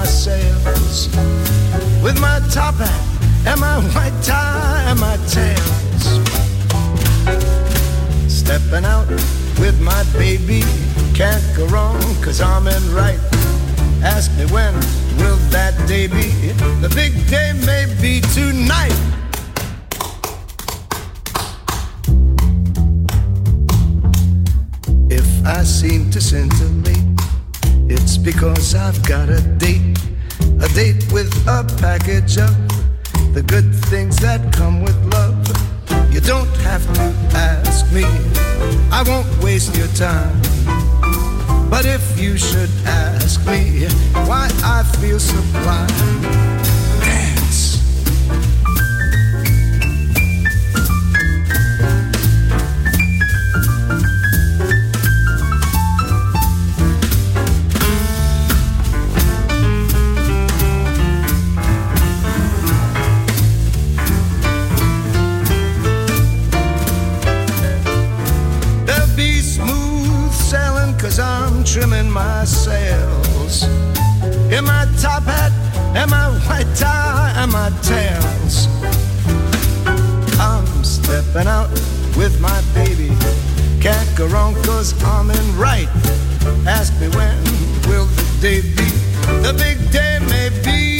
My sails with my top hat and my white tie and my tails. Stepping out with my baby, can't go wrong, cause I'm in right. Ask me when will that day be? The big day may be tonight. If I seem to scintillate, it's because I've got a date. A date with a package of the good things that come with love. You don't have to ask me, I won't waste your time. But if you should ask me why I feel sublime, trimming my sails. In my top hat and my white tie and my tails. I'm stepping out with my baby. Can't go wrong cause I'm in right. Ask me when will the day be? The big day may be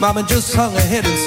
Wherever he laid his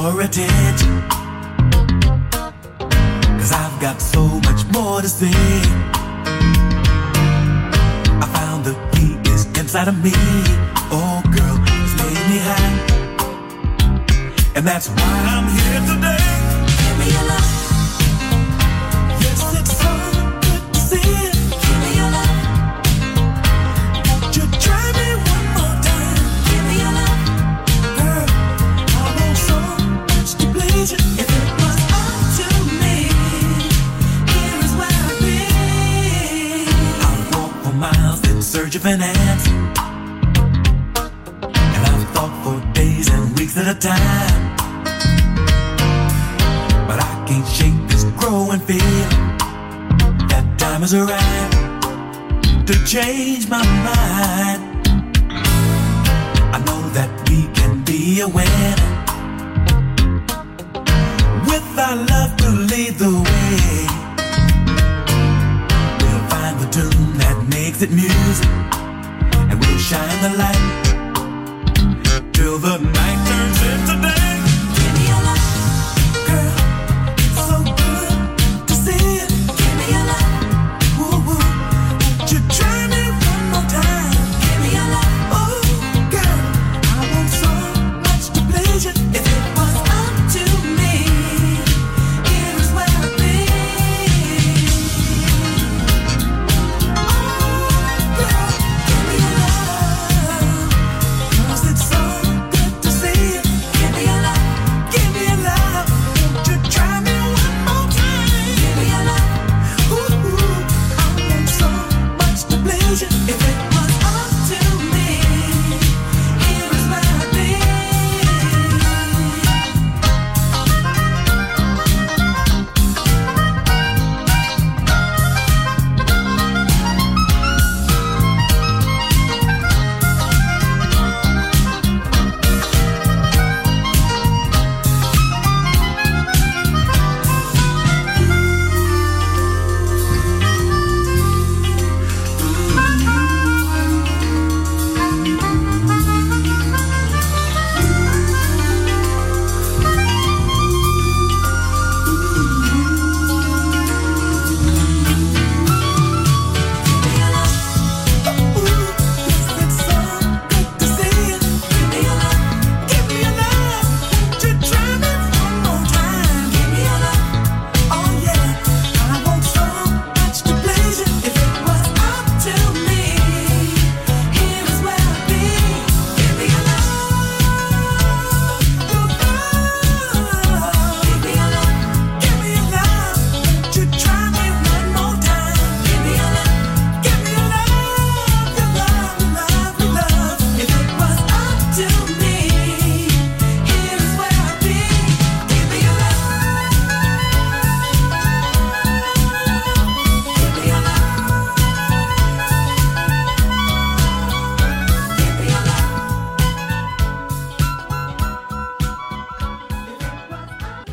sure I did. Cause I've got so much more to say. I found the key is inside of me. Oh, girl, it's made me high. And that's why I'm here today. And I've thought for days and weeks at a time. But I can't shake this growing fear. that time is arrived to change my mind.